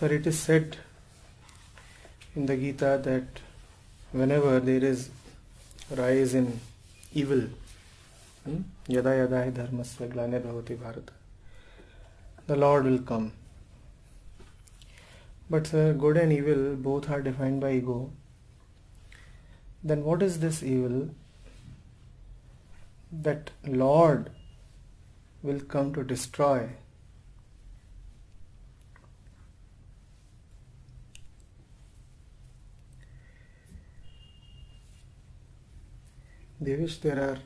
Sir, it is said in the Gita that whenever there is rise in evil, hmm, yada yada bhavati bharata, the Lord will come. But sir, good and evil both are defined by ego. Then what is this evil that Lord will come to destroy? Devish, there are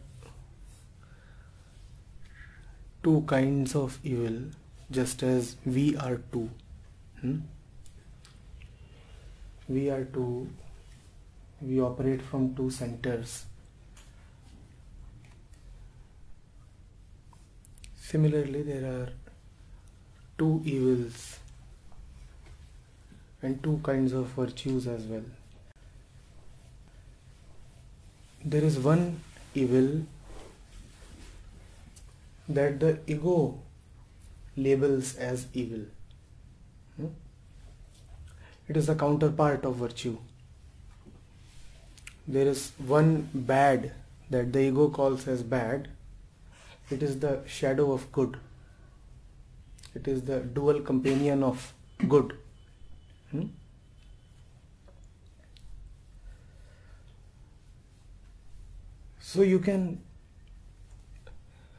two kinds of evil, just as we are two. Hmm? We are two, we operate from two centers. Similarly, there are two evils and two kinds of virtues as well. There is one evil that the ego labels as evil. Hmm? It is the counterpart of virtue. There is one bad that the ego calls as bad. It is the shadow of good. It is the dual companion of good. Hmm? So you can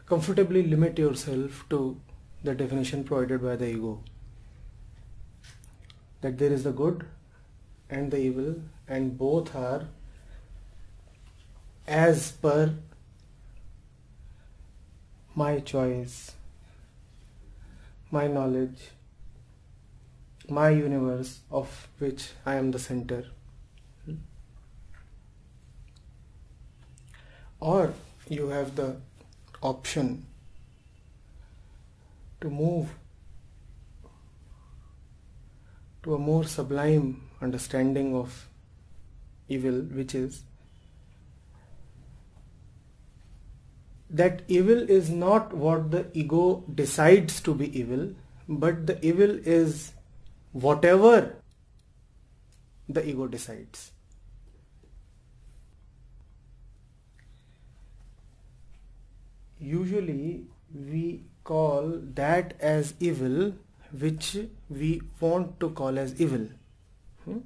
comfortably limit yourself to the definition provided by the ego. That there is the good and the evil and both are as per my choice my knowledge my universe of which I am the center or you have the option to move to a more sublime understanding of evil, which is that evil is not what the ego decides to be evil, but the evil is whatever the ego decides. Usually we call that as evil which we want to call as evil. Hmm?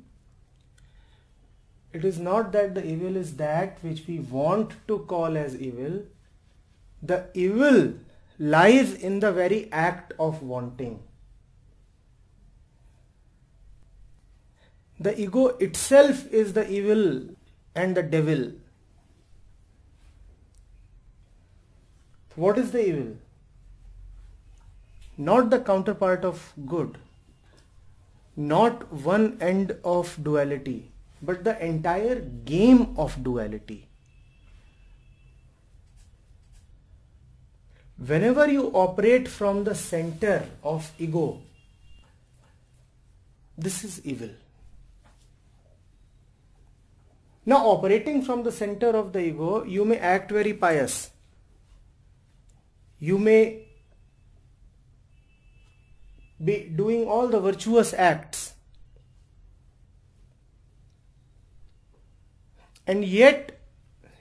It is not that the evil is that which we want to call as evil. The evil lies in the very act of wanting. The ego itself is the evil and the devil. What is the evil? Not the counterpart of good, not one end of duality, but the entire game of duality. Whenever you operate from the center of ego, this is evil. Now, operating from the center of the ego, you may act very pious. You may be doing all the virtuous acts. And yet,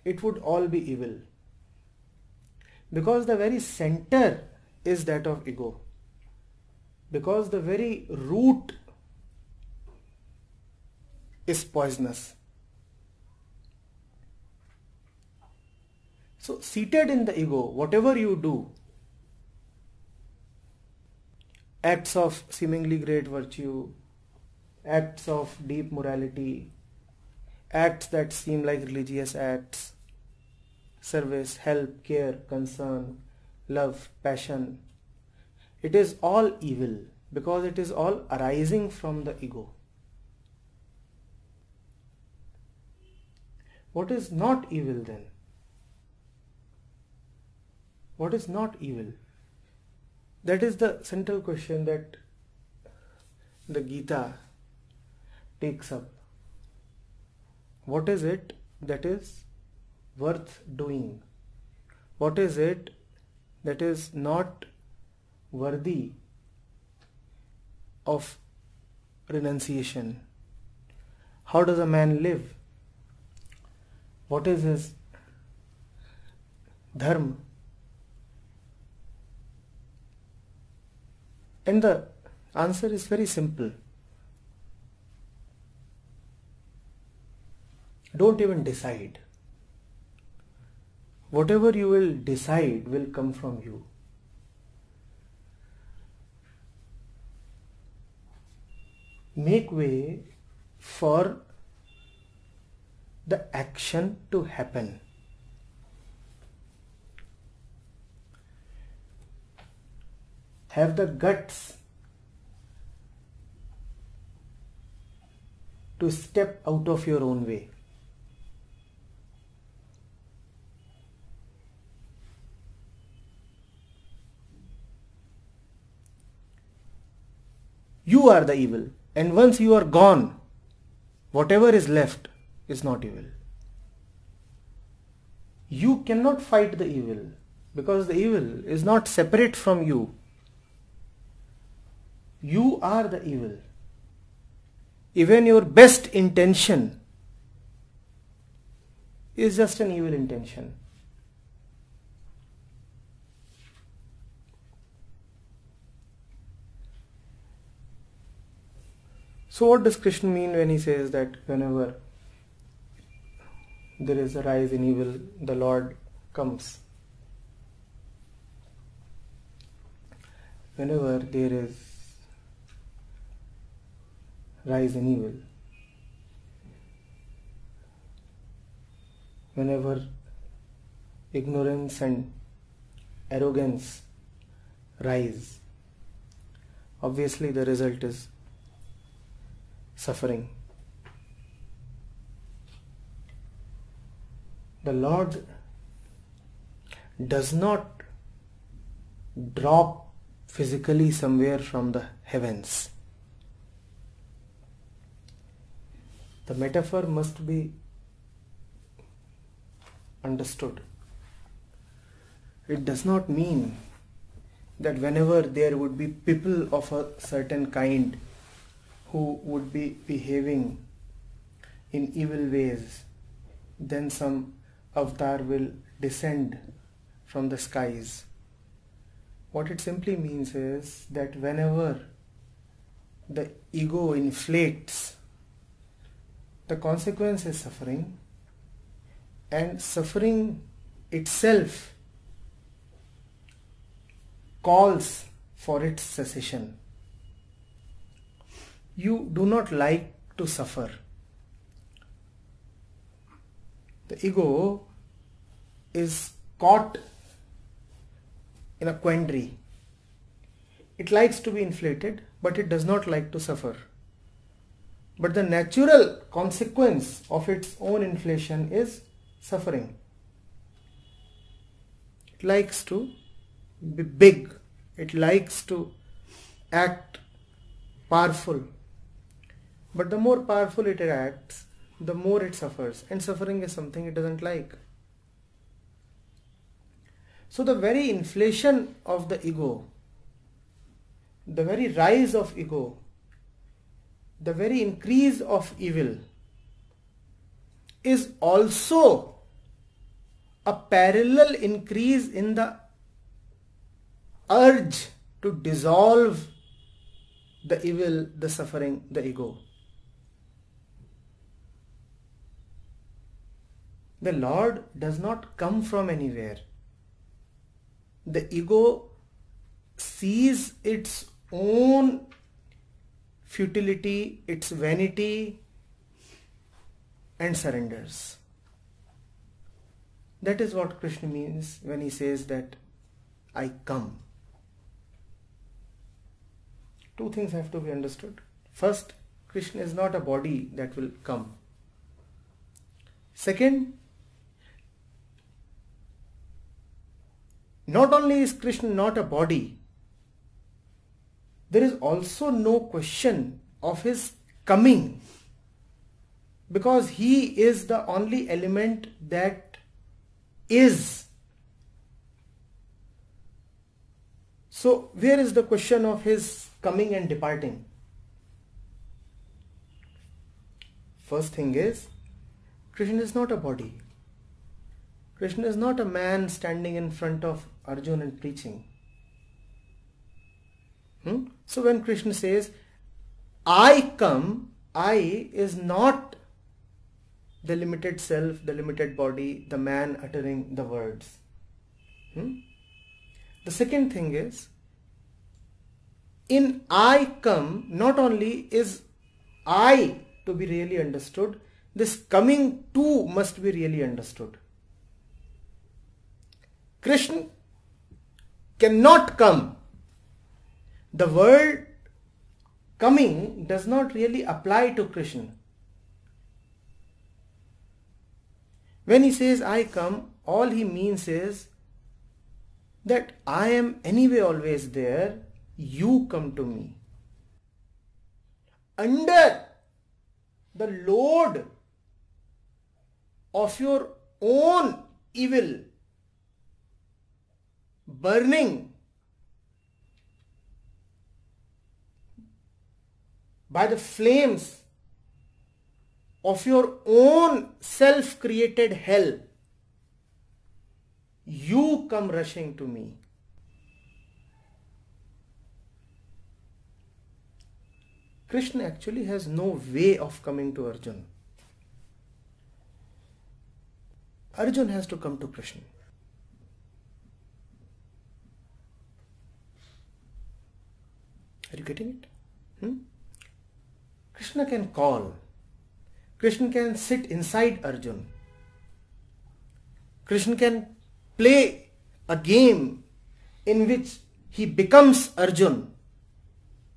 it would all be evil. Because the very center is that of ego. Because the very root is poisonous. So, seated in the ego, whatever you do, acts of seemingly great virtue, acts of deep morality, acts that seem like religious acts, service, help, care, concern, love, passion. It is all evil because it is all arising from the ego. What is not evil then? What is not evil? That is the central question that the Gita takes up. What is it that is worth doing? What is it that is not worthy of renunciation. How does a man live? What is his dharma? And the answer is very simple. Don't even decide. Whatever you will decide will come from you. Make way for the action to happen. Have the guts to step out of your own way. You are the evil. And once you are gone, whatever is left is not evil. You cannot fight the evil because the evil is not separate from you. You are the evil. Even your best intention is just an evil intention. So what does Krishna mean when he says that whenever there is a rise in evil, the Lord comes? Whenever there is rise in evil, whenever ignorance and arrogance rise, obviously the result is suffering. The Lord does not drop physically somewhere from the heavens. The metaphor must be understood. It does not mean that whenever there would be people of a certain kind who would be behaving in evil ways, then some avatar will descend from the skies. What it simply means is that whenever the ego inflates, the consequence is suffering, and suffering itself calls for its cessation you do not like to suffer. The ego is caught in a quandary. It likes to be inflated, but it does not like to suffer. But the natural consequence of its own inflation is suffering. It likes to be big, it likes to act powerful, but the more powerful it acts, the more it suffers. And suffering is something it doesn't like. So the very inflation of the ego, the very rise of ego, the very increase of evil is also a parallel increase in the urge to dissolve the evil, the suffering, the ego. The Lord does not come from anywhere. The ego sees its own futility, its vanity, and surrenders. That is what Krishna means when he says that I come. Two things have to be understood. First, Krishna is not a body that will come. Second, Not only is Krishna not a body, there is also no question of his coming because he is the only element that is. So, where is the question of his coming and departing? First thing is, Krishna is not a body. Krishna is not a man standing in front of Arjun and preaching. Hmm? So when Krishna says, I come, I is not the limited self, the limited body, the man uttering the words. Hmm? The second thing is, in I come, not only is I to be really understood, this coming to must be really understood. Krishna cannot come. The word coming does not really apply to Krishna. When he says I come, all he means is that I am anyway always there, you come to me. Under the load of your own evil burning by the flames of your own self created hell, you come rushing to me. Krishna actually has no way of coming to Arjun. Arjun has to come to Krishna. Are you getting it? Hmm? Krishna can call. Krishna can sit inside Arjun. Krishna can play a game in which he becomes Arjun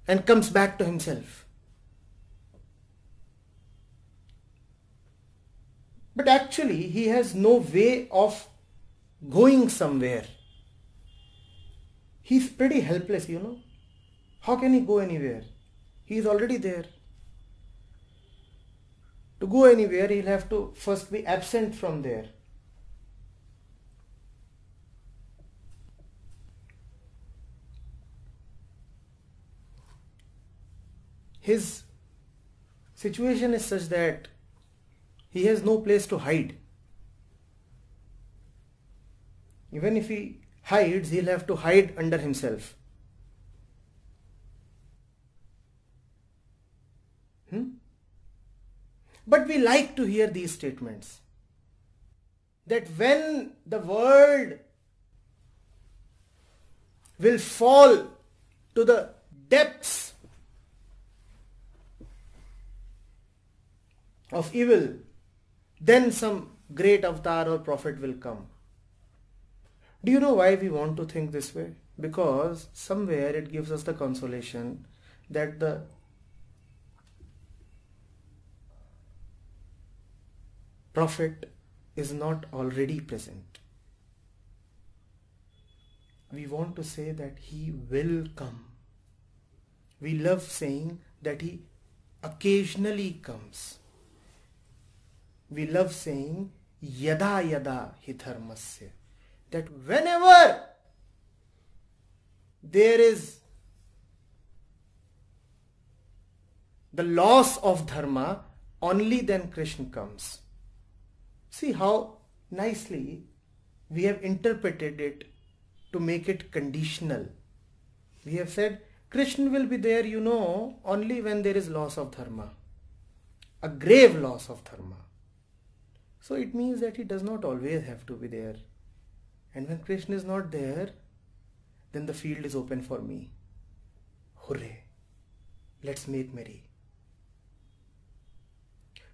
and comes back to himself. But actually, he has no way of going somewhere. He's pretty helpless, you know. How can he go anywhere? He is already there. Go anywhere, he'll have to first be absent from there. His situation is such that he has no place to hide. Even if he hides, he'll have to hide under himself. Hmm? But we like to hear these statements that when the world will fall to the depths of evil, then some great avatar or prophet will come. Do you know why we want to think this way? Because somewhere it gives us the consolation that the prophet is not already present. We want to say that he will come. We love saying that he occasionally comes. We love saying yada yada hi. That whenever there is the loss of dharma, only then Krishna comes. See how nicely we have interpreted it to make it conditional. We have said Krishna will be there, you know, only when there is loss of dharma, a grave loss of dharma. So it means that he does not always have to be there. And when Krishna is not there, then the field is open for me. Hooray! Let's make merry.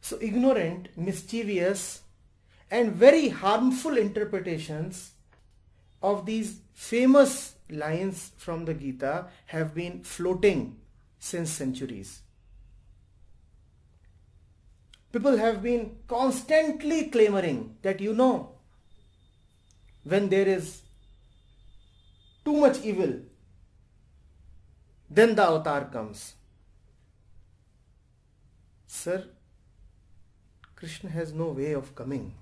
So ignorant, mischievous, and very harmful interpretations of these famous lines from the Gita have been floating since centuries. People have been constantly clamoring that you know, when there is too much evil, then the avatar comes. Sir, Krishna has no way of coming.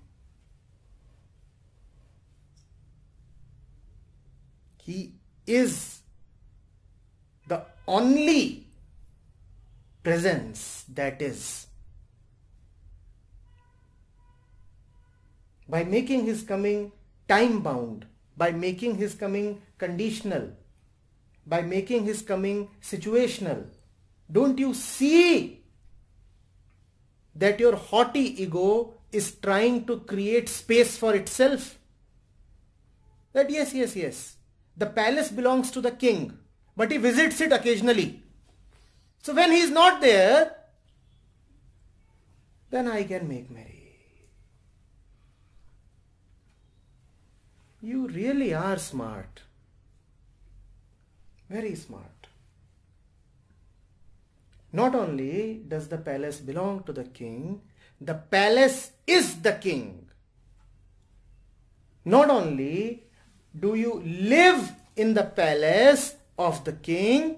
He is the only presence that is. by making his coming time bound, by making his coming conditional, by making his coming situational. Don't you see that your haughty ego is trying to create space for itself? That yes, yes, yes, the palace belongs to the king, but he visits it occasionally. So when he is not there, then I can make merry. You really are smart. Very smart. Not only does the palace belong to the king, the palace is the king. Not only do you live in the palace of the king,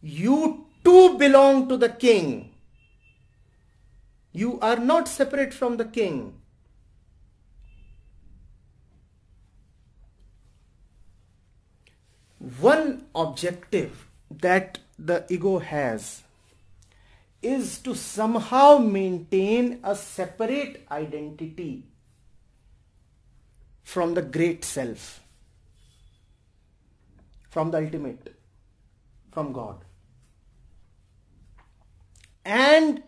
you too belong to the king. You are not separate from the king. one objective that the ego has is to somehow maintain a separate identity from the great self, from the ultimate, from God. And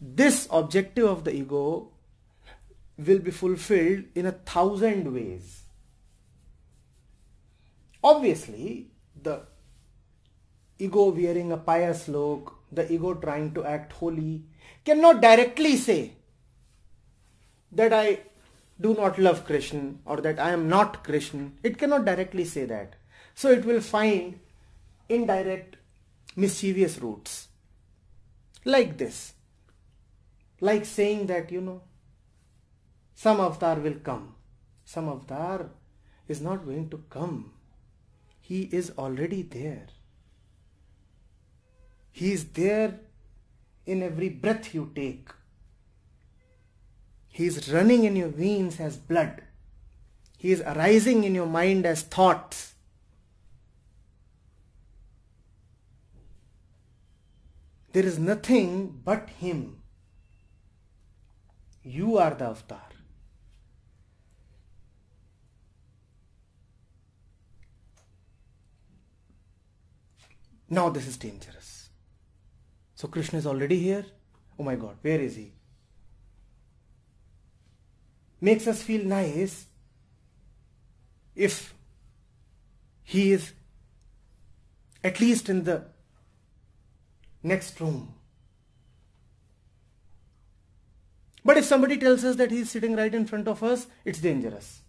this objective of the ego will be fulfilled in a thousand ways. Obviously, the ego wearing a pious look, the ego trying to act holy, cannot directly say that I do not love Krishna or that I am not Krishna. It cannot directly say that. So it will find indirect mischievous routes. Like this. Like saying that, you know, some avatar will come. Some avatar is not going to come. He is already there. He is there in every breath you take. He is running in your veins as blood. He is arising in your mind as thoughts. There is nothing but Him. You are the avatar. Now this is dangerous. So Krishna is already here. Oh my God, where is he? Makes us feel nice if he is at least in the next room. But if somebody tells us that he is sitting right in front of us, it's dangerous.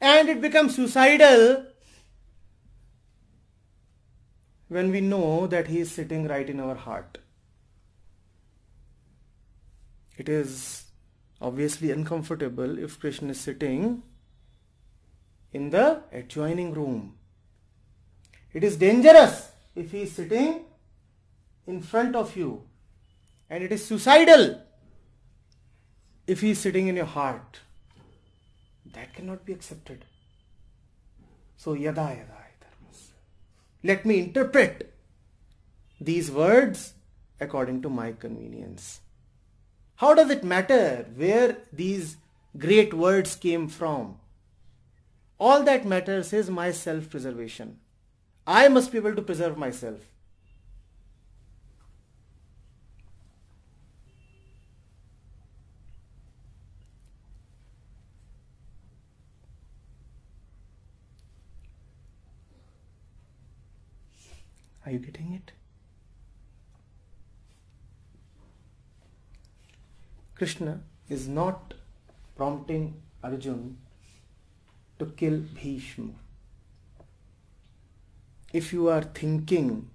And it becomes suicidal when we know that He is sitting right in our heart. It is obviously uncomfortable if Krishna is sitting in the adjoining room. It is dangerous if he is sitting in front of you. And it is suicidal if he is sitting in your heart. That cannot be accepted. So yada yada. Let me interpret these words according to my convenience. How does it matter where these great words came from? All that matters is my self-preservation. I must be able to preserve myself. Are you getting it? Krishna is not prompting Arjun to kill Bhishma. If you are thinking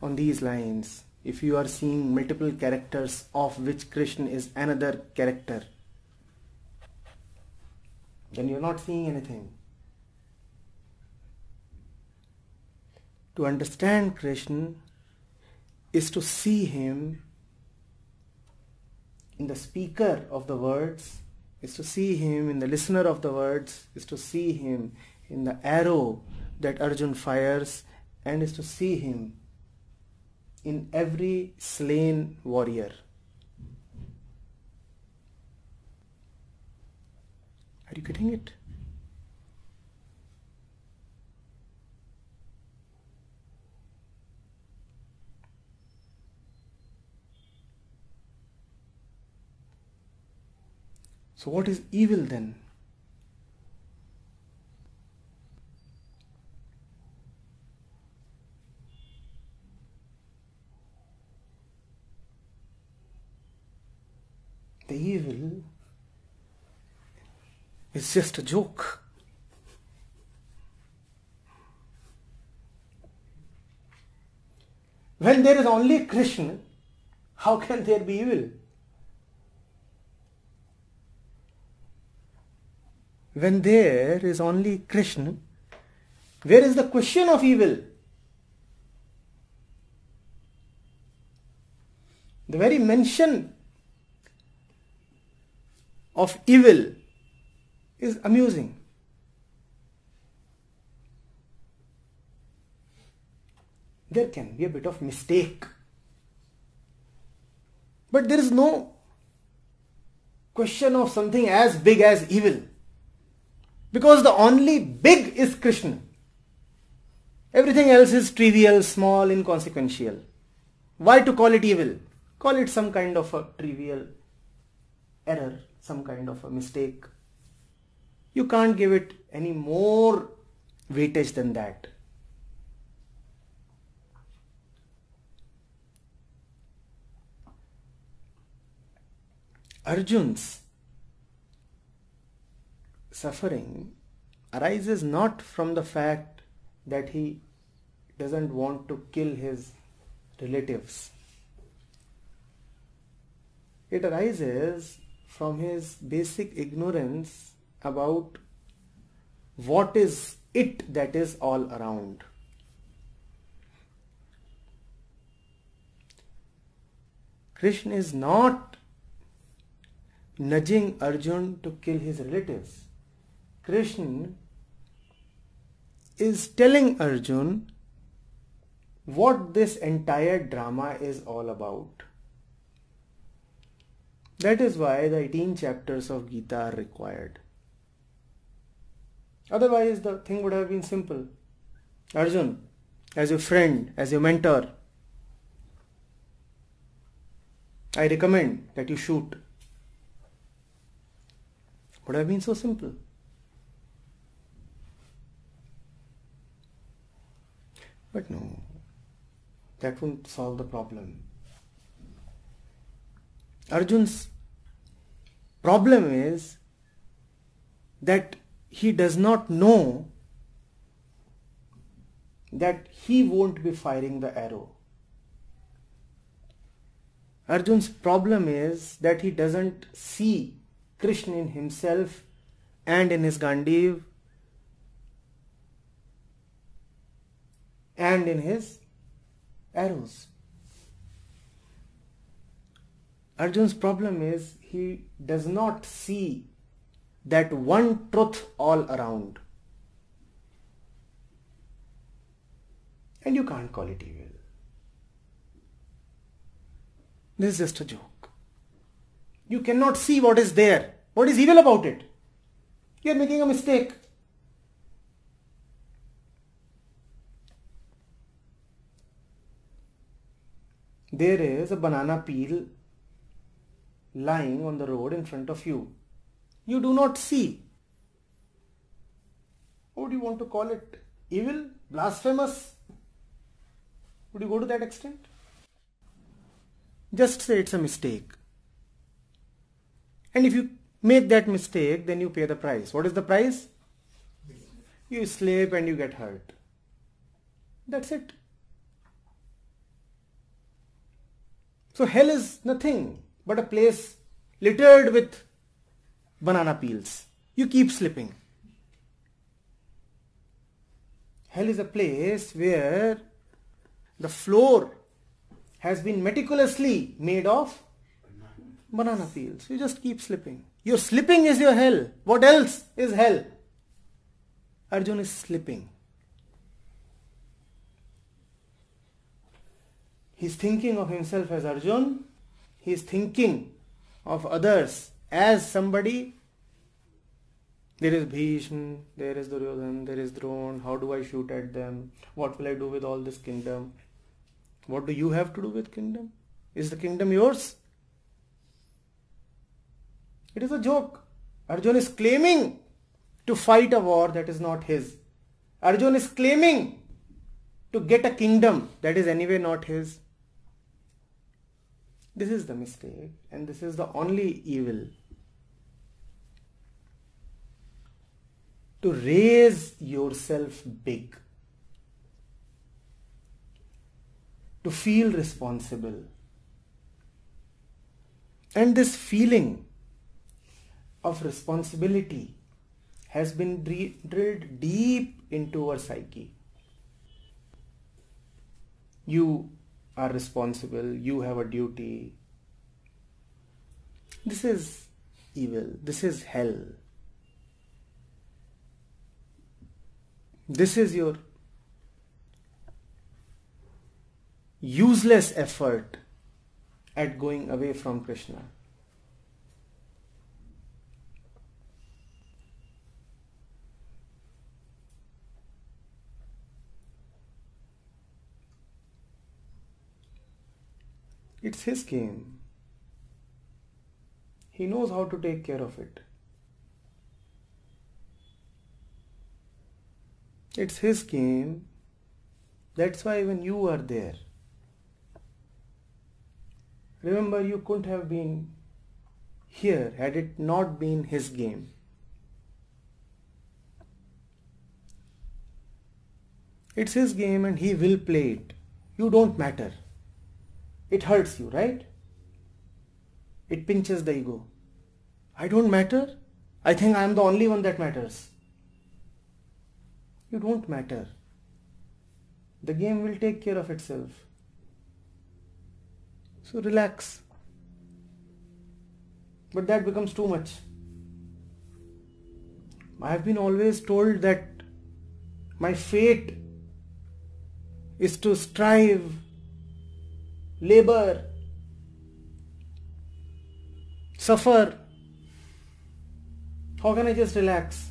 on these lines, if you are seeing multiple characters of which Krishna is another character, then you're not seeing anything. To understand Krishna is to see him in the speaker of the words, is to see him in the listener of the words, is to see him in the arrow that Arjun fires, and is to see him in every slain warrior. Are you getting it? So, what is evil then? The evil is just a joke. When there is only Krishna, how can there be evil? When there is only Krishna, where is the question of evil? The very mention of evil is amusing. There can be a bit of mistake. But there is no question of something as big as evil. Because the only big is Krishna. Everything else is trivial, small, inconsequential. Why to call it evil? Call it some kind of a trivial error, some kind of a mistake. You can't give it any more weightage than that. Arjun's suffering arises not from the fact that he doesn't want to kill his relatives. It arises from his basic ignorance about what is it that is all around. Krishna is not nudging Arjun to kill his relatives. Krishna is telling Arjun what this entire drama is all about. That is why the 18 chapters of Gita are required. Otherwise, the thing would have been simple. Arjun, as your friend, as your mentor, I recommend that you shoot. Would have been so simple. But no, that won't solve the problem. Arjun's problem is that he does not know that he won't be firing the arrow. Arjun's problem is that he doesn't see Krishna in himself and in his Gandiv and in his arrows. Arjun's problem is he does not see that one truth all around. And you can't call it evil. This is just a joke. You cannot see what is there. What is evil about it? You are making a mistake. There is a banana peel lying on the road in front of you. You do not see. What do you want to call it? Evil? Blasphemous? Would you go to that extent? Just say it's a mistake. And if you make that mistake, then you pay the price. What is the price? You slip and you get hurt. That's it. So hell is nothing but a place littered with banana peels. You keep slipping. Hell is a place where the floor has been meticulously made of banana peels. You just keep slipping. Your slipping is your hell. What else is hell? Arjun is slipping. He's thinking of himself as Arjun. He's thinking of others as somebody There is Bhishma, there is Duryodhan, there is Drona. How do I shoot at them? What will I do with all this kingdom? What do you have to do with kingdom? Is the kingdom yours? It is a joke. Arjun is claiming to fight a war that is not his. Arjun is claiming to get a kingdom that is anyway not his. This is the mistake and this is the only evil. To raise yourself big. To feel responsible. And this feeling of responsibility has been drilled deep into our psyche. You are responsible, you have a duty. This is evil, this is hell. This is your useless effort at going away from Krishna. It's his game. He knows how to take care of it. It's his game. That's why when you are there, remember you couldn't have been here had it not been his game. It's his game and he will play it. You don't matter. It hurts you, right? It pinches the ego. I don't matter. I think I am the only one that matters. You don't matter. The game will take care of itself. So relax. But that becomes too much. I have been always told that my fate is to strive labor, suffer. How can I just relax?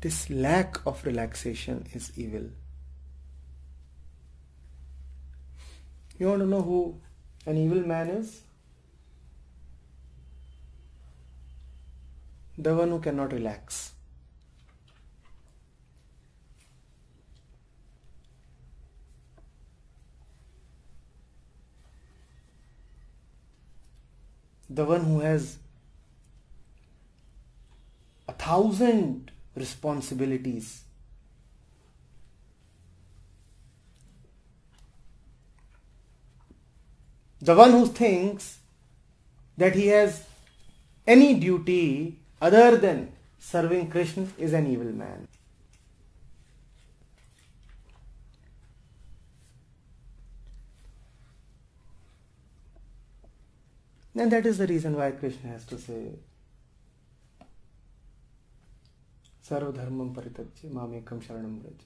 This lack of relaxation is evil. You want to know who an evil man is? The one who cannot relax. The one who has a thousand responsibilities. The one who thinks that he has any duty other than serving Krishna is an evil man. And that is the reason why Krishna has to say, Sarvadharmam parityajya mamekam sharanam braj.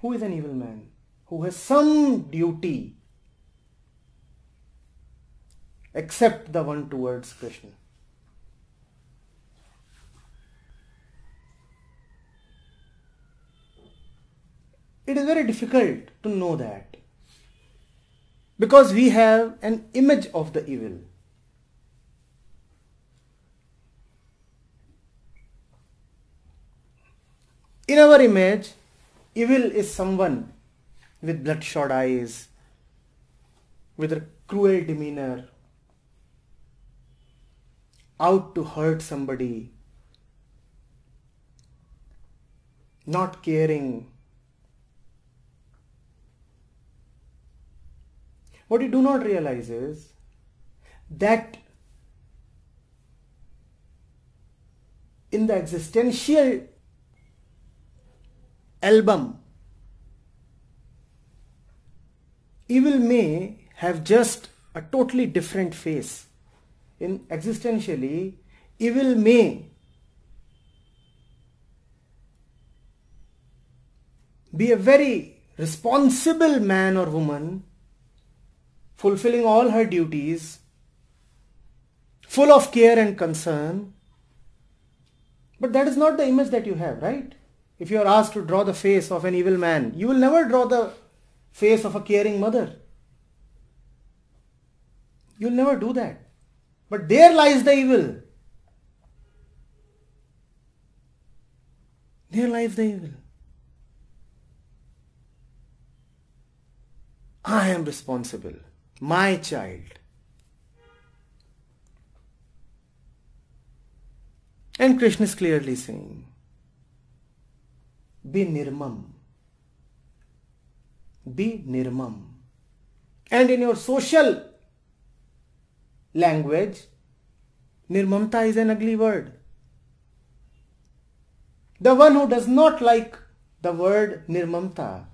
Who is an evil man? Who has some duty except the one towards Krishna. It is very difficult to know that because we have an image of the evil. In our image, evil is someone with bloodshot eyes, with a cruel demeanor, out to hurt somebody, not caring, What you do not realize is that in the existential album, evil may have just a totally different face. In existentially, evil may be a very responsible man or woman fulfilling all her duties, full of care and concern. But that is not the image that you have, right? If you are asked to draw the face of an evil man, you will never draw the face of a caring mother. You'll never do that. But there lies the evil. There lies the evil. I am responsible. My child. And Krishna is clearly saying, be nirmam. Be nirmam. And in your social language, nirmamta is an ugly word. The one who does not like the word nirmamta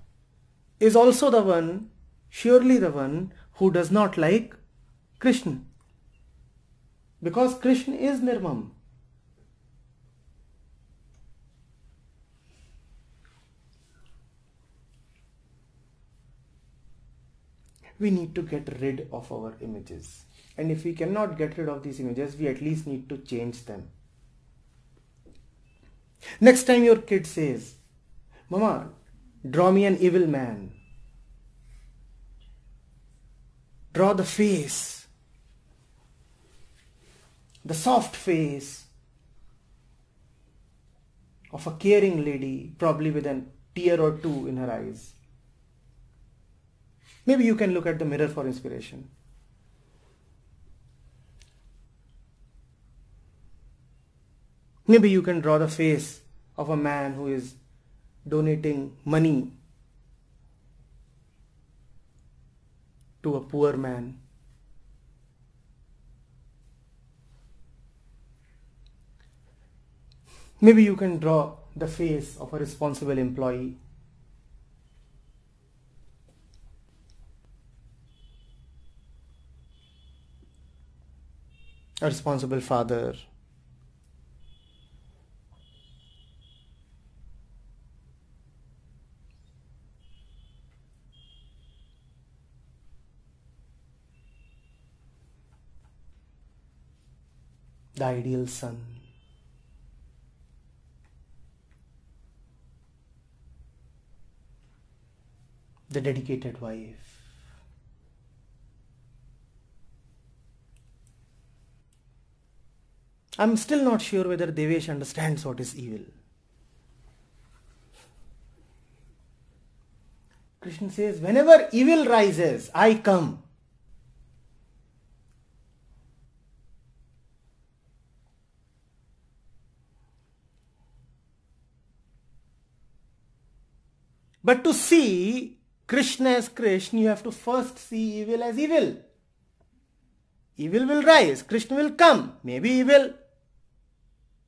is also the one, surely the one who does not like Krishna. Because Krishna is nirmam. we need to get rid of our images. And if we cannot get rid of these images, we at least need to change them. Next time your kid says, Mama, draw me an evil man. Draw the face, the soft face of a caring lady, probably with a tear or two in her eyes. Maybe you can look at the mirror for inspiration. Maybe you can draw the face of a man who is donating money to a poor man. Maybe you can draw the face of a responsible employee. A responsible father, the ideal son. The dedicated wife. I'm still not sure whether Devesh understands what is evil. Krishna says, whenever evil rises, I come. But to see Krishna as Krishna, you have to first see evil as evil. Evil will rise, Krishna will come. Maybe evil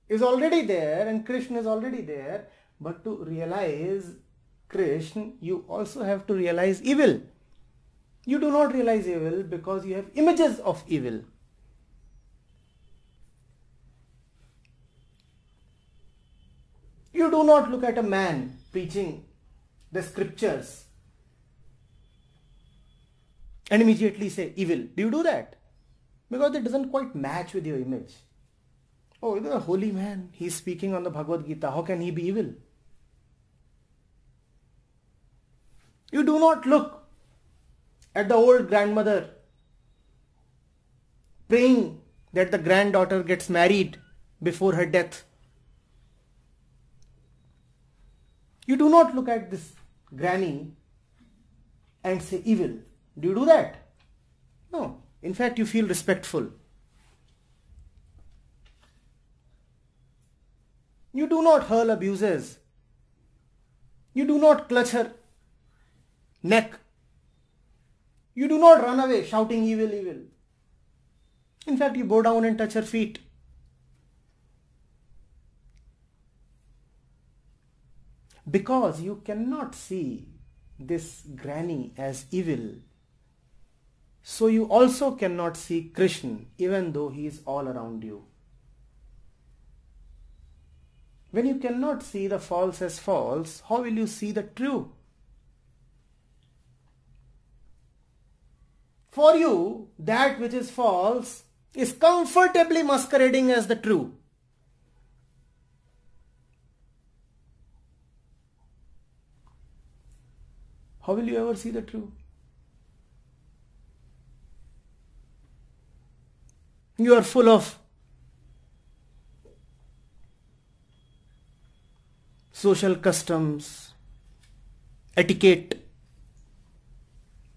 is already there and Krishna is already there. But to realize Krishna, you also have to realize evil. You do not realize evil because you have images of evil. You do not look at a man preaching the scriptures and immediately say evil. Do you do that? Because it doesn't quite match with your image. Oh, a holy man. He's speaking on the Bhagavad Gita. How can he be evil? You do not look at the old grandmother praying that the granddaughter gets married before her death. You do not look at this granny and say evil. Do you do that? No. In fact, you feel respectful. You do not hurl abuses. You do not clutch her neck. You do not run away shouting evil, evil. In fact, you bow down and touch her feet. Because you cannot see this granny as evil. So you also cannot see Krishna even though he is all around you. When you cannot see the false as false, how will you see the true? For you, that which is false is comfortably masquerading as the true. How will you ever see the true? You are full of social customs, etiquette,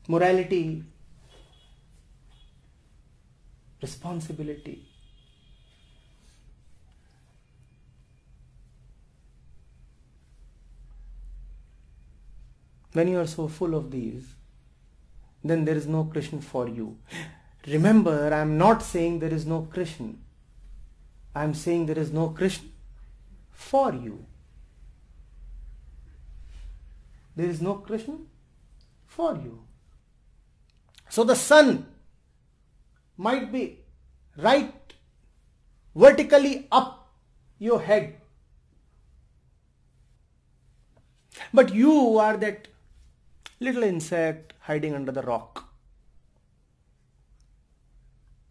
morality, responsibility. When you are so full of these, then there is no Krishna for you. Remember, I am not saying there is no Krishna. I am saying there is no Krishna for you. There is no Krishna for you. So the sun might be right vertically up your head. But you are that little insect hiding under the rock.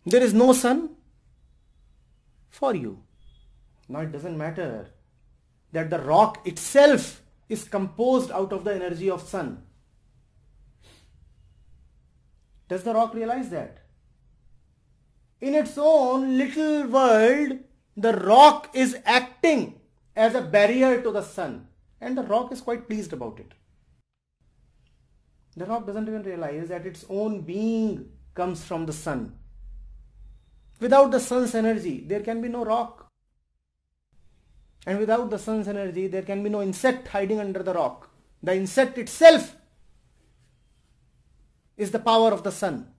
There is no sun for you. Now it doesn't matter that the rock itself is composed out of the energy of sun. Does the rock realize that? In its own little world, the rock is acting as a barrier to the sun and the rock is quite pleased about it. The rock doesn't even realize that its own being comes from the sun. Without the sun's energy, there can be no rock. And without the sun's energy, there can be no insect hiding under the rock. The insect itself is the power of the sun.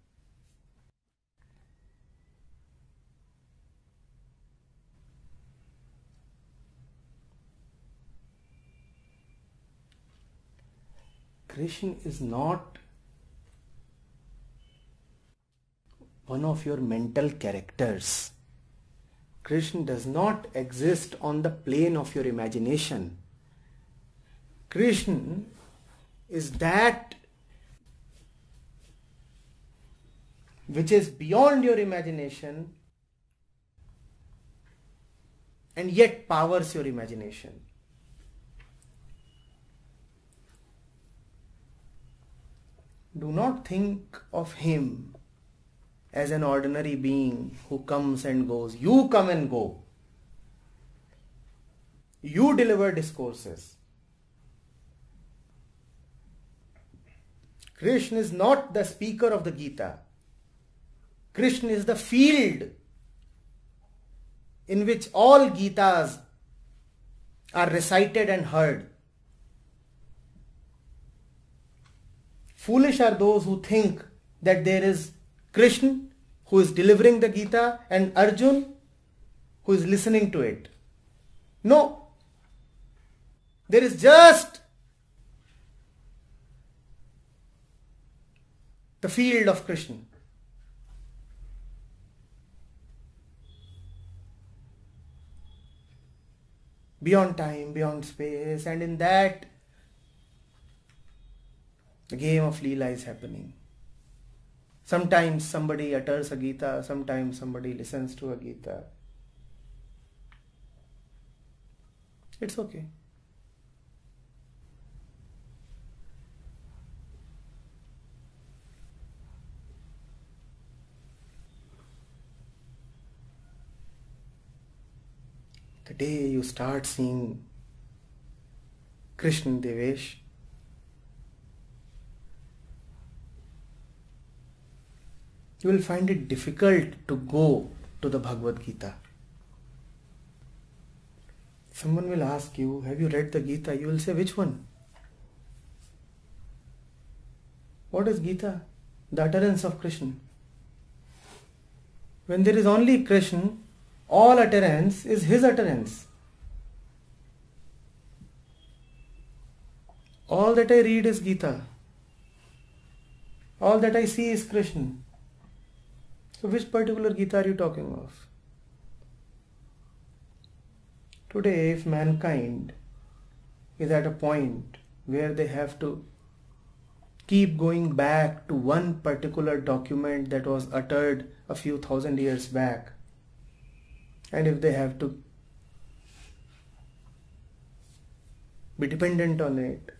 Krishna is not one of your mental characters. Krishna does not exist on the plane of your imagination. Krishna is that which is beyond your imagination and yet powers your imagination. Do not think of him as an ordinary being who comes and goes. You come and go. You deliver discourses. Krishna is not the speaker of the Gita. Krishna is the field in which all Gitas are recited and heard. Foolish are those who think that there is Krishna who is delivering the Gita and Arjun who is listening to it. No. There is just the field of Krishna. Beyond time, beyond space, and in that the game of Leela is happening. Sometimes somebody utters a Gita, sometimes somebody listens to a Gita. It's okay. The day you start seeing Krishna Devesh, you will find it difficult to go to the Bhagavad Gita. Someone will ask you, Have you read the Gita? You will say, Which one? What is Gita? The utterance of Krishna. When there is only Krishna, all utterance is his utterance. All that I read is Gita. All that I see is Krishna. So, which particular Gita are you talking of? Today, if mankind is at a point where they have to keep going back to one particular document that was uttered a few thousand years back. And if they have to be dependent on it,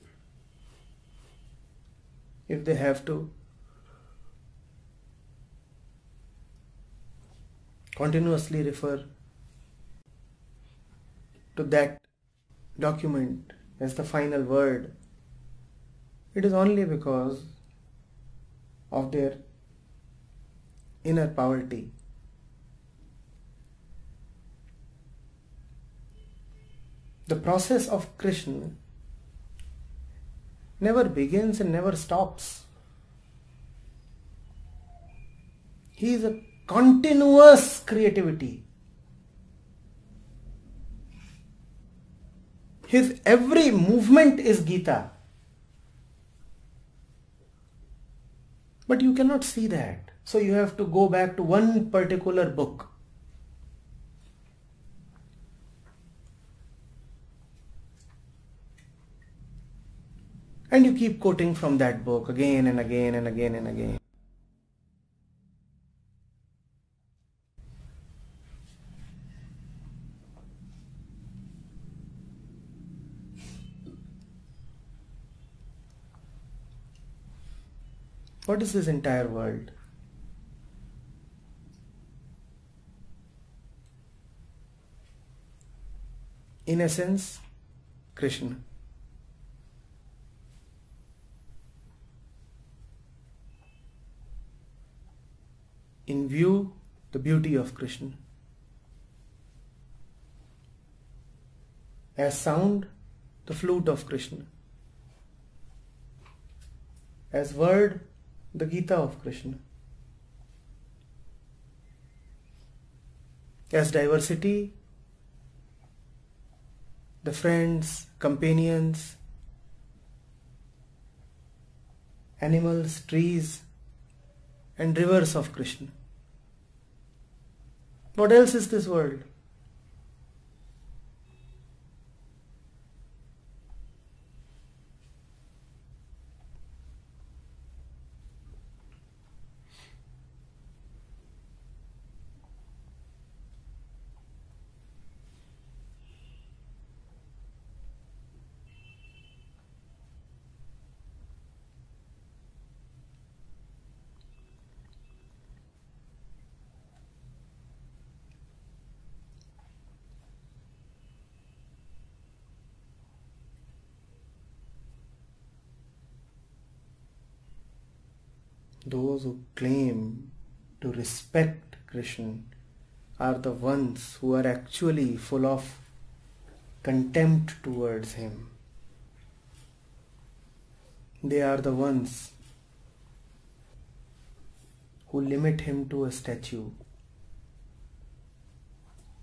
if they have to continuously refer to that document as the final word, it is only because of their inner poverty. The process of Krishna never begins and never stops. He is a continuous creativity. His every movement is Gita. But you cannot see that. So you have to go back to one particular book. And you keep quoting from that book again and again and again and again. What is this entire world? In essence, Krishna. In view, the beauty of Krishna. As sound, the flute of Krishna. As word, the Gita of Krishna. As diversity, the friends, companions, animals, trees, and rivers of Krishna. What else is this world? Those who claim to respect Krishna are the ones who are actually full of contempt towards him. They are the ones who limit him to a statue.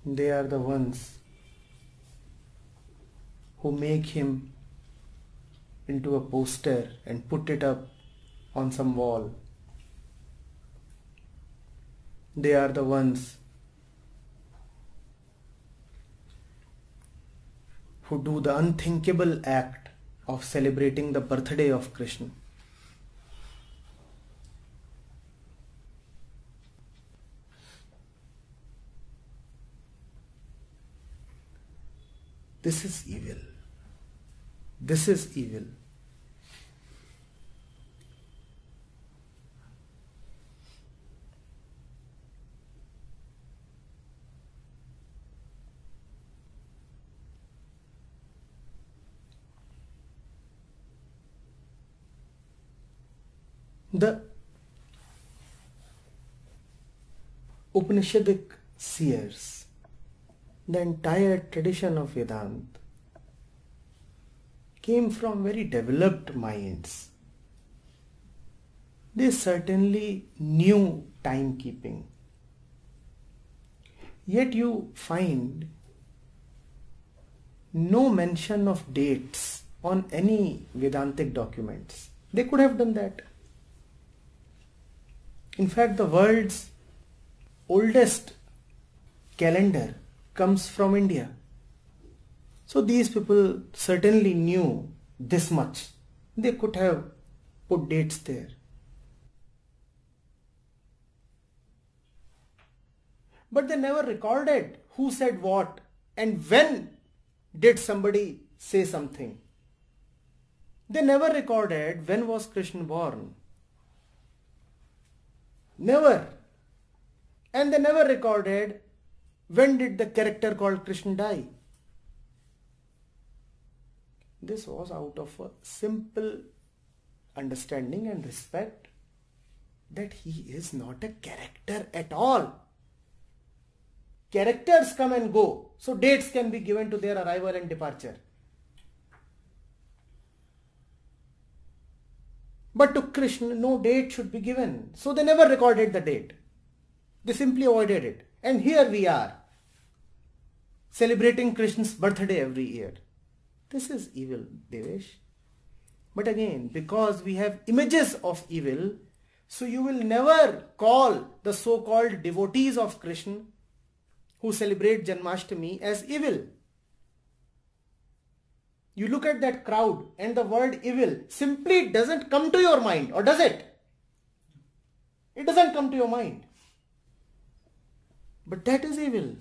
They are the ones who make him into a poster and put it up on some wall. They are the ones who do the unthinkable act of celebrating the birthday of Krishna. This is evil. This is evil. The Upanishadic seers, the entire tradition of Vedanta, came from very developed minds. They certainly knew timekeeping. Yet you find no mention of dates on any Vedantic documents. They could have done that. In fact, the world's oldest calendar comes from India. So these people certainly knew this much. They could have put dates there. But they never recorded who said what and when did somebody say something. They never recorded when was Krishna born. Never. And they never recorded when did the character called Krishna die. This was out of a simple understanding and respect that he is not a character at all. Characters come and go, so dates can be given to their arrival and departure. But to Krishna, no date should be given. So they never recorded the date. They simply avoided it. And here we are, celebrating Krishna's birthday every year. This is evil, Devesh. But again, because we have images of evil, so you will never call the so-called devotees of Krishna who celebrate Janmashtami as evil. You look at that crowd and the word evil simply doesn't come to your mind, or does it? It doesn't come to your mind. But that is evil.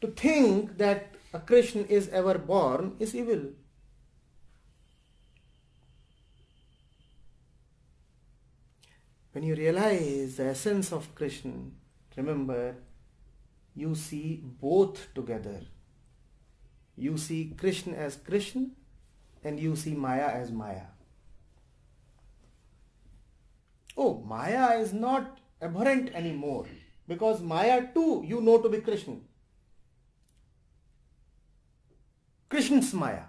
To think that a Krishna is ever born is evil. When you realize the essence of Krishna, remember you see both together. You see Krishna as Krishna and you see Maya as Maya. Oh, Maya is not abhorrent anymore because Maya too you know to be Krishna. Krishna's Maya.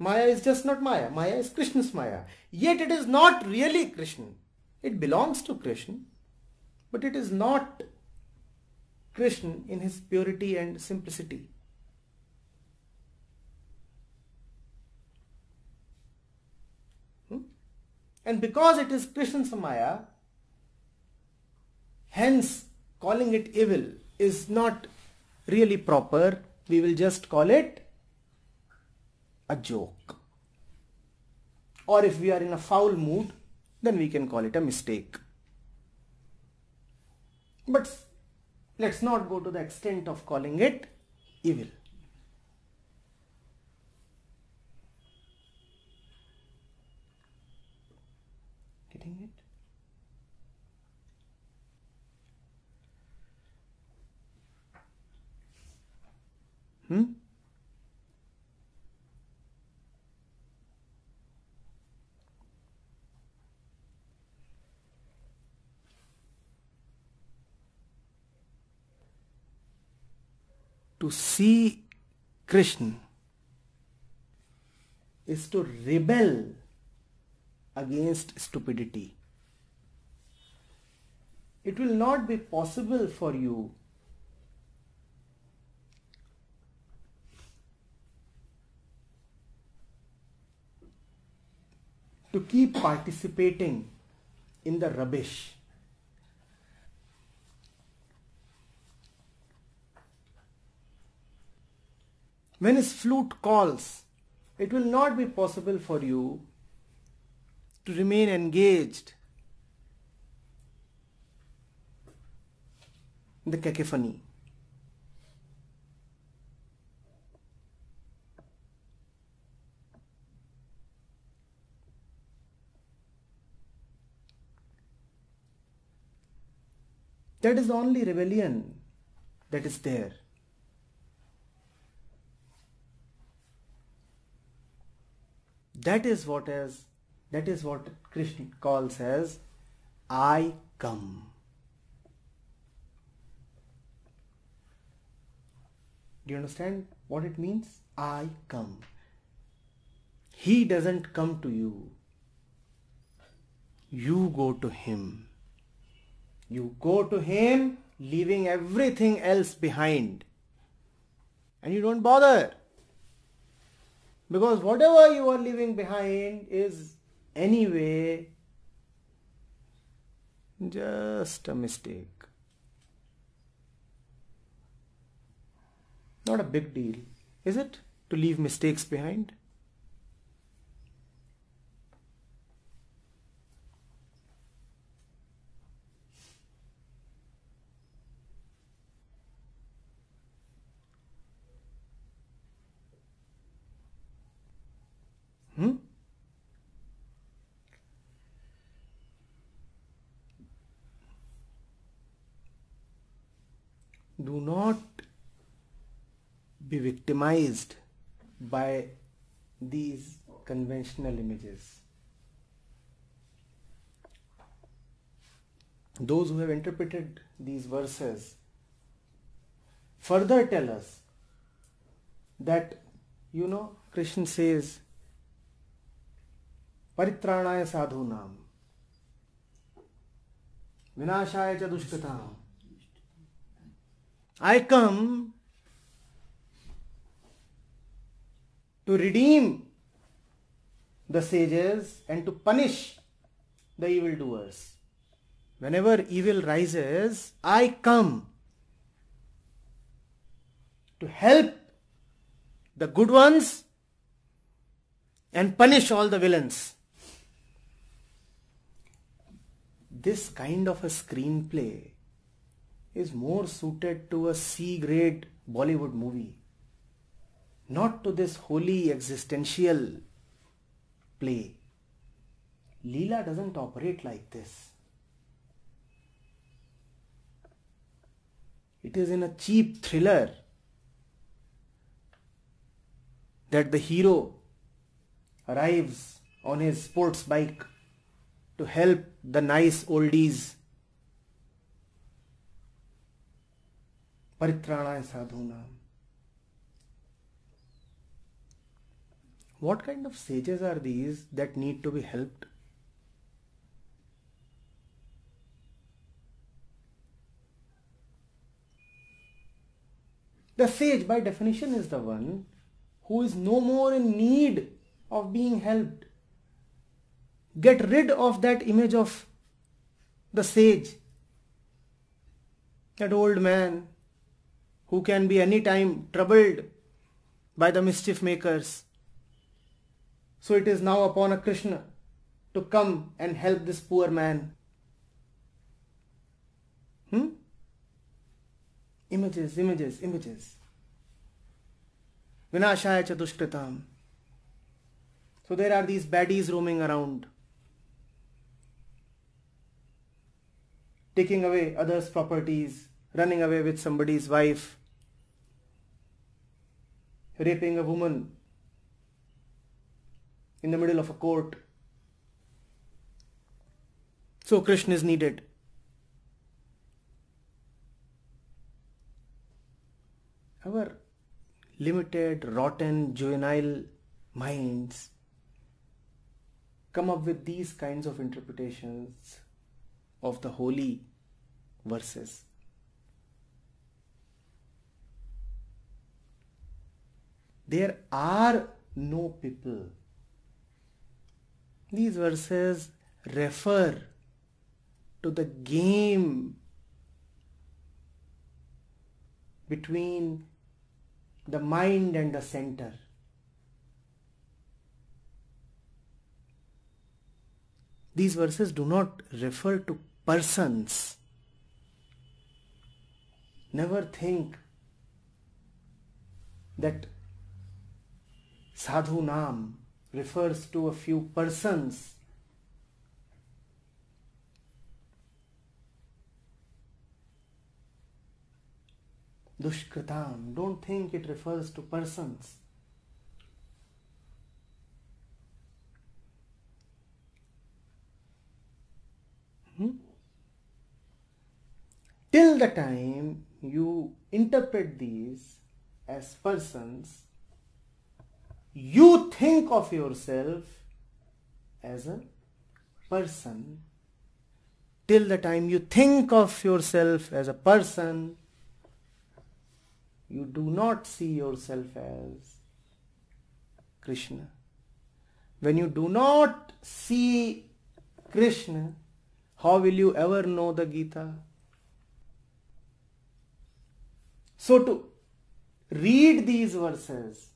Maya is just not Maya. Maya is Krishna's Maya. Yet it is not really Krishna. It belongs to Krishna, but it is not Krishna in his purity and simplicity. Hmm? And because it is Krishna's Samaya, hence calling it evil is not really proper. We will just call it a joke. Or if we are in a foul mood, then we can call it a mistake. But let's not go to the extent of calling it evil. Getting it? Hmm? To see Krishna is to rebel against stupidity. It will not be possible for you to keep participating in the rubbish When his flute calls, it will not be possible for you to remain engaged in the cacophony. That is only rebellion that is there. That is what is that is what Krishna calls as I come. Do you understand what it means? I come. He doesn't come to you. You go to him. You go to him leaving everything else behind. And you don't bother. Because whatever you are leaving behind is anyway just a mistake. Not a big deal, is it? To leave mistakes behind? Hmm? Do not be victimized by these conventional images. Those who have interpreted these verses further tell us that, you know, Krishna says, Paritranaya sadhunam, Vinashaya cha. I come to redeem the sages and to punish the evildoers. Whenever evil rises, I come to help the good ones and punish all the villains. This kind of a screenplay is more suited to a C grade Bollywood movie, not to this holy existential play. Leela doesn't operate like this. It is in a cheap thriller that the hero arrives on his sports bike to help the nice oldies. Paritranaya sadhuna. What kind of sages are these that need to be helped? The sage, by definition, is the one who is no more in need of being helped. Get rid of that image of the sage, that old man who can be any time troubled by the mischief makers. So it is now upon a Krishna to come and help this poor man. Hmm? Images, images, images. Vinashaya chadushkritam. So there are these baddies roaming around, taking away others' properties, running away with somebody's wife, raping a woman in the middle of a court. So Krishna is needed. Our limited, rotten, juvenile minds come up with these kinds of interpretations of the holy verses. There are no people. These verses refer to the game between the mind and the center. These verses do not refer to persons. Never think that sadhu nam refers to a few persons. Dushkritam, don't think it refers to persons. Hmm? Till the time you interpret these as persons, you think of yourself as a person. Till the time you think of yourself as a person, you do not see yourself as Krishna. When you do not see Krishna, how will you ever know the Gita? So to read these verses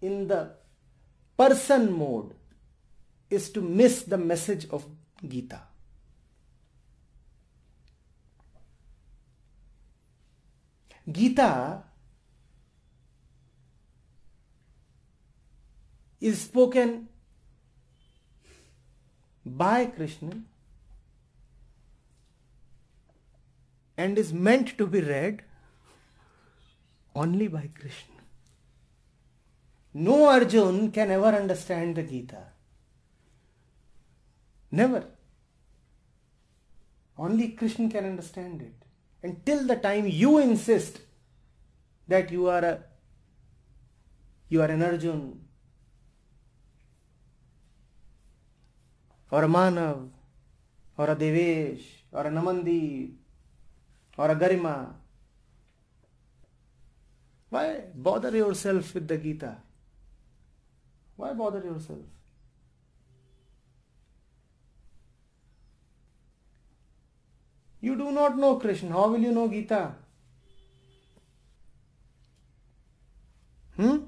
in the person mode is to miss the message of Gita. Gita is spoken by Krishna and is meant to be read only by Krishna. No Arjun can ever understand the Gita. Never. Only Krishna can understand it. Until the time you insist that you are a you are an Arjun or a Manav or a Devesh or a Namandi or a Garima. Why bother yourself with the Gita? Why bother yourself? You do not know Krishna. How will you know Gita? Hmm?